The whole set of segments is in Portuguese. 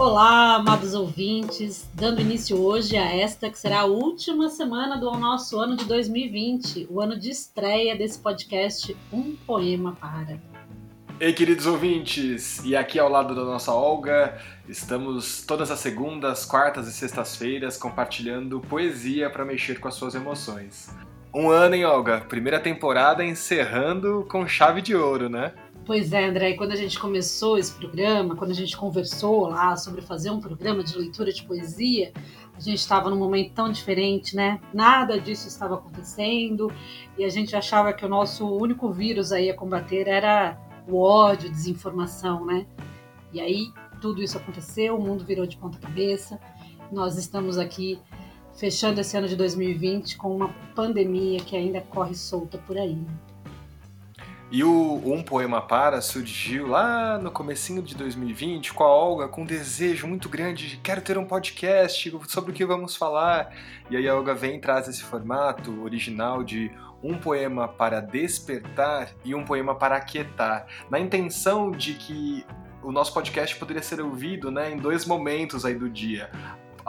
Olá, amados ouvintes, dando início hoje a esta que será a última semana do nosso ano de 2020, o ano de estreia desse podcast Um Poema Para. Ei, queridos ouvintes, e aqui ao lado da nossa Olga, estamos todas as segundas, quartas e sextas-feiras compartilhando poesia para mexer com as suas emoções. Um ano, hein, Olga? Primeira temporada encerrando com chave de ouro, né? Pois é, André, quando a gente começou esse programa, quando a gente conversou lá sobre fazer um programa de leitura de poesia, a gente estava num momento tão diferente, né? Nada disso estava acontecendo e a gente achava que o nosso único vírus aí a combater era o ódio, a desinformação, né? E aí tudo isso aconteceu, o mundo virou de ponta cabeça. Nós estamos aqui fechando esse ano de 2020 com uma pandemia que ainda corre solta por aí. E o Um Poema Para surgiu lá no comecinho de 2020 com a Olga com um desejo muito grande de quero ter um podcast sobre o que vamos falar. E aí a Olga vem e traz esse formato original de um poema para despertar e um poema para aquietar, na intenção de que o nosso podcast poderia ser ouvido né, em dois momentos aí do dia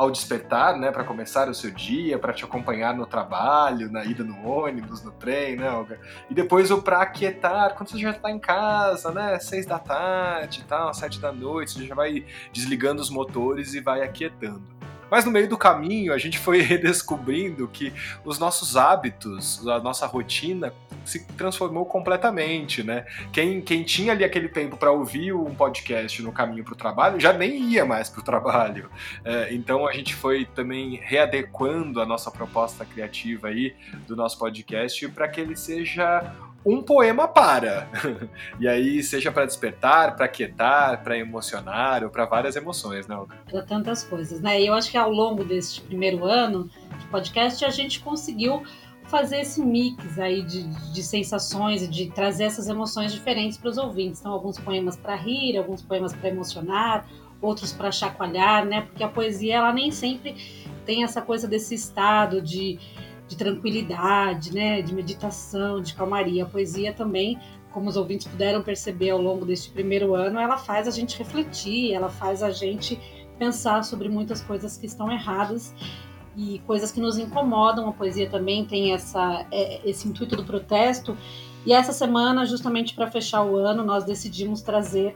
ao despertar, né, para começar o seu dia, para te acompanhar no trabalho, na ida no ônibus, no trem, né, Olga? E depois o para aquietar, quando você já está em casa, né, seis da tarde, tal, sete da noite, você já vai desligando os motores e vai aquietando. Mas no meio do caminho, a gente foi redescobrindo que os nossos hábitos, a nossa rotina se transformou completamente, né? Quem, quem tinha ali aquele tempo para ouvir um podcast no caminho para o trabalho já nem ia mais para o trabalho. É, então a gente foi também readequando a nossa proposta criativa aí do nosso podcast para que ele seja um poema para. e aí, seja para despertar, para quietar, para emocionar ou para várias emoções, né, Olga? Para tantas coisas, né? E eu acho que ao longo deste primeiro ano de podcast a gente conseguiu fazer esse mix aí de, de sensações e de trazer essas emoções diferentes para os ouvintes. Então, alguns poemas para rir, alguns poemas para emocionar, outros para chacoalhar, né? Porque a poesia ela nem sempre tem essa coisa desse estado de de tranquilidade, né, de meditação, de calmaria. A poesia também, como os ouvintes puderam perceber ao longo deste primeiro ano, ela faz a gente refletir, ela faz a gente pensar sobre muitas coisas que estão erradas e coisas que nos incomodam. A poesia também tem essa, é, esse intuito do protesto. E essa semana, justamente para fechar o ano, nós decidimos trazer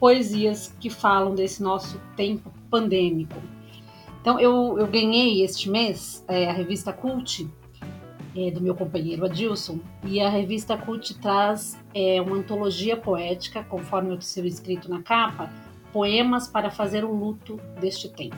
poesias que falam desse nosso tempo pandêmico. Então, eu, eu ganhei este mês é, a revista Cult, é, do meu companheiro Adilson, e a revista Cult traz é, uma antologia poética, conforme o seu escrito na capa, poemas para fazer o luto deste tempo.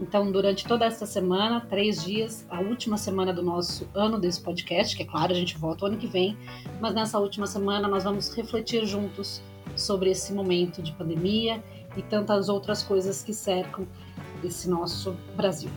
Então, durante toda esta semana, três dias, a última semana do nosso ano desse podcast, que é claro, a gente volta o ano que vem, mas nessa última semana nós vamos refletir juntos sobre esse momento de pandemia e tantas outras coisas que cercam desse nosso Brasil.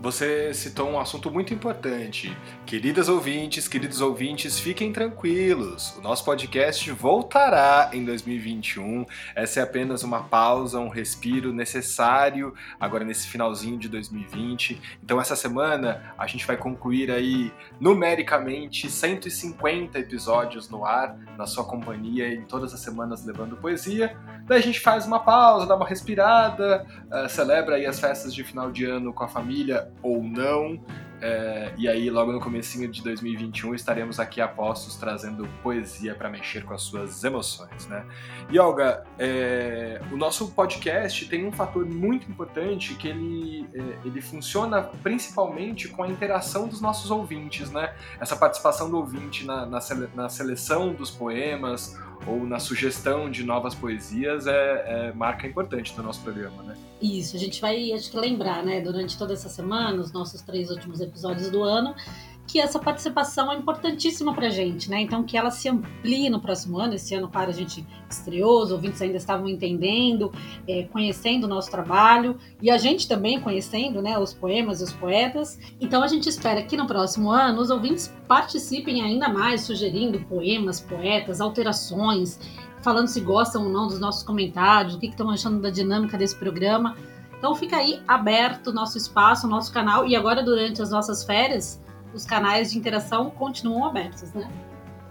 Você citou um assunto muito importante. Queridas ouvintes, queridos ouvintes, fiquem tranquilos. O nosso podcast voltará em 2021. Essa é apenas uma pausa, um respiro necessário agora nesse finalzinho de 2020. Então essa semana a gente vai concluir aí numericamente 150 episódios no ar, na sua companhia em todas as semanas levando poesia. Daí a gente faz uma pausa, dá uma respirada, uh, celebra aí as festas de final de ano com a família ou não. É, e aí, logo no comecinho de 2021, estaremos aqui a postos trazendo poesia para mexer com as suas emoções, né? E Olga, é, o nosso podcast tem um fator muito importante que ele, é, ele funciona principalmente com a interação dos nossos ouvintes, né? Essa participação do ouvinte na, na, sele, na seleção dos poemas ou na sugestão de novas poesias é, é marca importante do nosso programa, né? Isso, a gente vai, acho que lembrar, né, durante toda essa semana, os nossos três últimos episódios do ano, que essa participação é importantíssima para a gente, né? Então, que ela se amplie no próximo ano. Esse ano, claro, a gente estreou, os ouvintes ainda estavam entendendo, é, conhecendo o nosso trabalho e a gente também conhecendo, né, os poemas e os poetas. Então, a gente espera que no próximo ano os ouvintes participem ainda mais, sugerindo poemas, poetas, alterações, falando se gostam ou não dos nossos comentários, o que estão achando da dinâmica desse programa. Então fica aí aberto o nosso espaço, o nosso canal e agora durante as nossas férias os canais de interação continuam abertos, né?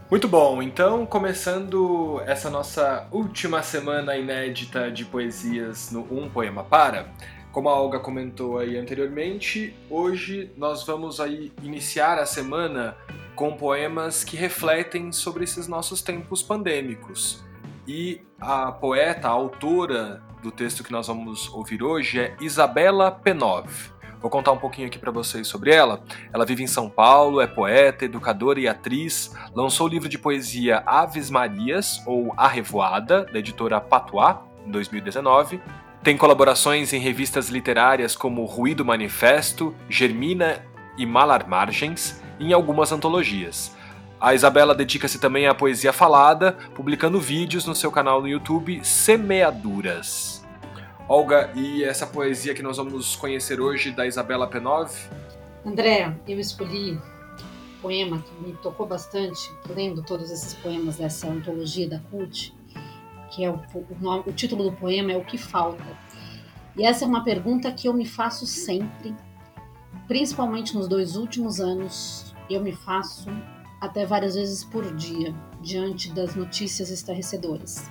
Muito bom, então começando essa nossa última semana inédita de poesias no Um Poema Para, como a Olga comentou aí anteriormente, hoje nós vamos aí iniciar a semana com poemas que refletem sobre esses nossos tempos pandêmicos. E a poeta, a autora do texto que nós vamos ouvir hoje é Isabela Penov. Vou contar um pouquinho aqui para vocês sobre ela. Ela vive em São Paulo, é poeta, educadora e atriz. Lançou o livro de poesia Aves Marias, ou A Revoada, da editora Patois, em 2019. Tem colaborações em revistas literárias como Ruído Manifesto, Germina e Malar Margens, e em algumas antologias. A Isabela dedica-se também à poesia falada, publicando vídeos no seu canal no YouTube Semeaduras. Olga, e essa poesia que nós vamos conhecer hoje da Isabela Penov? André, eu escolhi um poema que me tocou bastante, lendo todos esses poemas dessa antologia da CUT, que é o, o, nome, o título do poema é O que Falta. E essa é uma pergunta que eu me faço sempre, principalmente nos dois últimos anos, eu me faço até várias vezes por dia, diante das notícias estarrecedoras.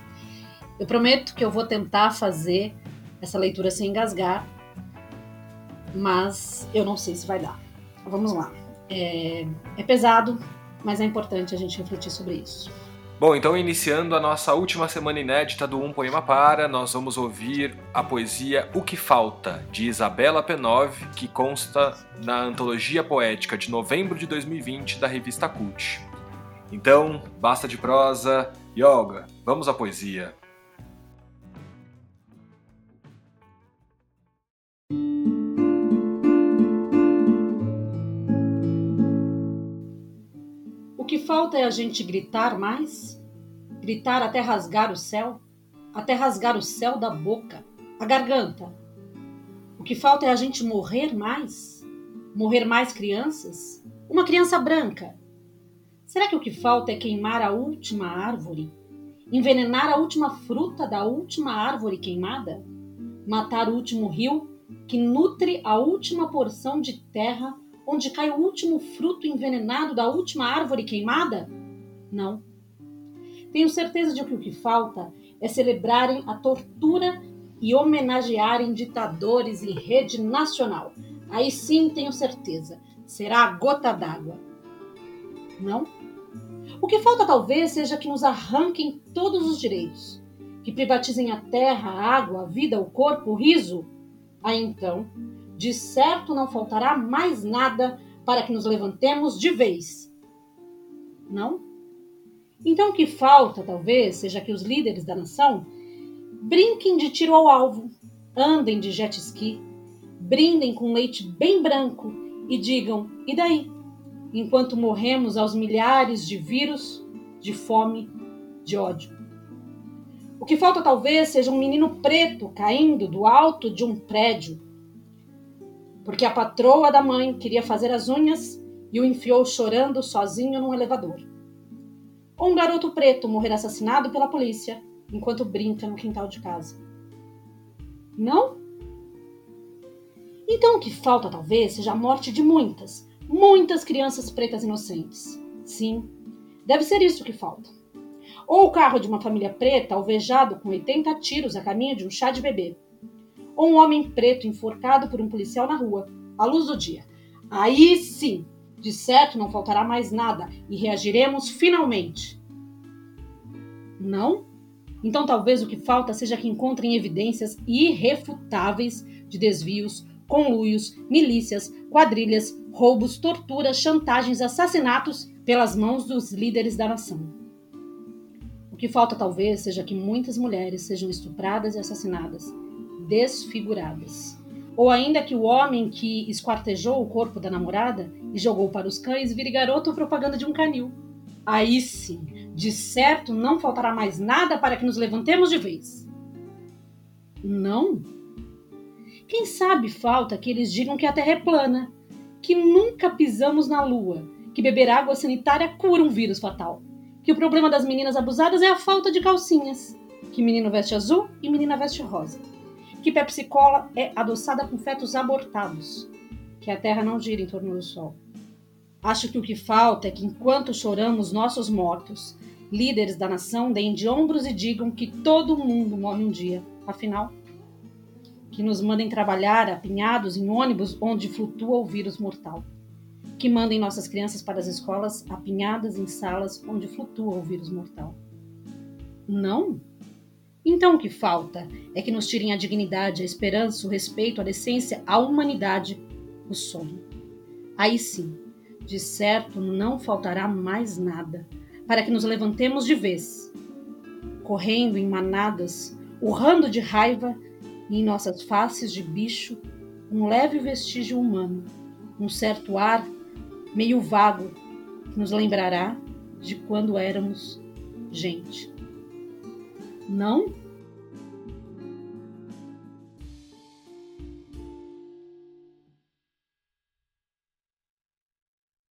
Eu prometo que eu vou tentar fazer essa leitura sem engasgar, mas eu não sei se vai dar. Vamos lá. É, é pesado, mas é importante a gente refletir sobre isso. Bom, então iniciando a nossa última semana inédita do Um Poema Para, nós vamos ouvir a poesia O Que Falta, de Isabela Penov, que consta na antologia poética de novembro de 2020 da revista Cult. Então, basta de prosa, yoga, vamos à poesia. Que falta é a gente gritar mais? Gritar até rasgar o céu? Até rasgar o céu da boca, a garganta. O que falta é a gente morrer mais? Morrer mais crianças? Uma criança branca. Será que o que falta é queimar a última árvore? Envenenar a última fruta da última árvore queimada? Matar o último rio que nutre a última porção de terra onde cai o último fruto envenenado da última árvore queimada? Não. Tenho certeza de que o que falta é celebrarem a tortura e homenagearem ditadores em rede nacional. Aí sim tenho certeza, será a gota d'água. Não? O que falta talvez seja que nos arranquem todos os direitos, que privatizem a terra, a água, a vida, o corpo, o riso. Aí então de certo não faltará mais nada para que nos levantemos de vez. Não? Então o que falta, talvez, seja que os líderes da nação brinquem de tiro ao alvo, andem de jet ski, brindem com leite bem branco e digam: e daí? Enquanto morremos aos milhares de vírus, de fome, de ódio. O que falta talvez seja um menino preto caindo do alto de um prédio porque a patroa da mãe queria fazer as unhas e o enfiou chorando sozinho num elevador. Ou um garoto preto morrer assassinado pela polícia enquanto brinca no quintal de casa. Não? Então o que falta talvez seja a morte de muitas, muitas crianças pretas inocentes. Sim, deve ser isso que falta. Ou o carro de uma família preta alvejado com 80 tiros a caminho de um chá de bebê ou um homem preto enforcado por um policial na rua, à luz do dia. Aí sim, de certo não faltará mais nada e reagiremos finalmente. Não? Então talvez o que falta seja que encontrem evidências irrefutáveis de desvios, conluios, milícias, quadrilhas, roubos, torturas, chantagens, assassinatos pelas mãos dos líderes da nação. O que falta talvez seja que muitas mulheres sejam estupradas e assassinadas desfiguradas. Ou ainda que o homem que esquartejou o corpo da namorada e jogou para os cães vire garoto propaganda de um canil. Aí sim, de certo não faltará mais nada para que nos levantemos de vez. Não? Quem sabe falta que eles digam que a Terra é plana, que nunca pisamos na Lua, que beber água sanitária cura um vírus fatal, que o problema das meninas abusadas é a falta de calcinhas, que menino veste azul e menina veste rosa que Pepsi Cola é adoçada com fetos abortados, que a Terra não gira em torno do Sol. Acho que o que falta é que, enquanto choramos nossos mortos, líderes da nação deem de ombros e digam que todo mundo morre um dia. Afinal, que nos mandem trabalhar apinhados em ônibus onde flutua o vírus mortal. Que mandem nossas crianças para as escolas apinhadas em salas onde flutua o vírus mortal. Não? Então o que falta é que nos tirem a dignidade, a esperança, o respeito, a decência, a humanidade, o sonho. Aí sim, de certo não faltará mais nada para que nos levantemos de vez, correndo em manadas, urrando de raiva e em nossas faces de bicho um leve vestígio humano, um certo ar meio vago que nos lembrará de quando éramos gente. Não?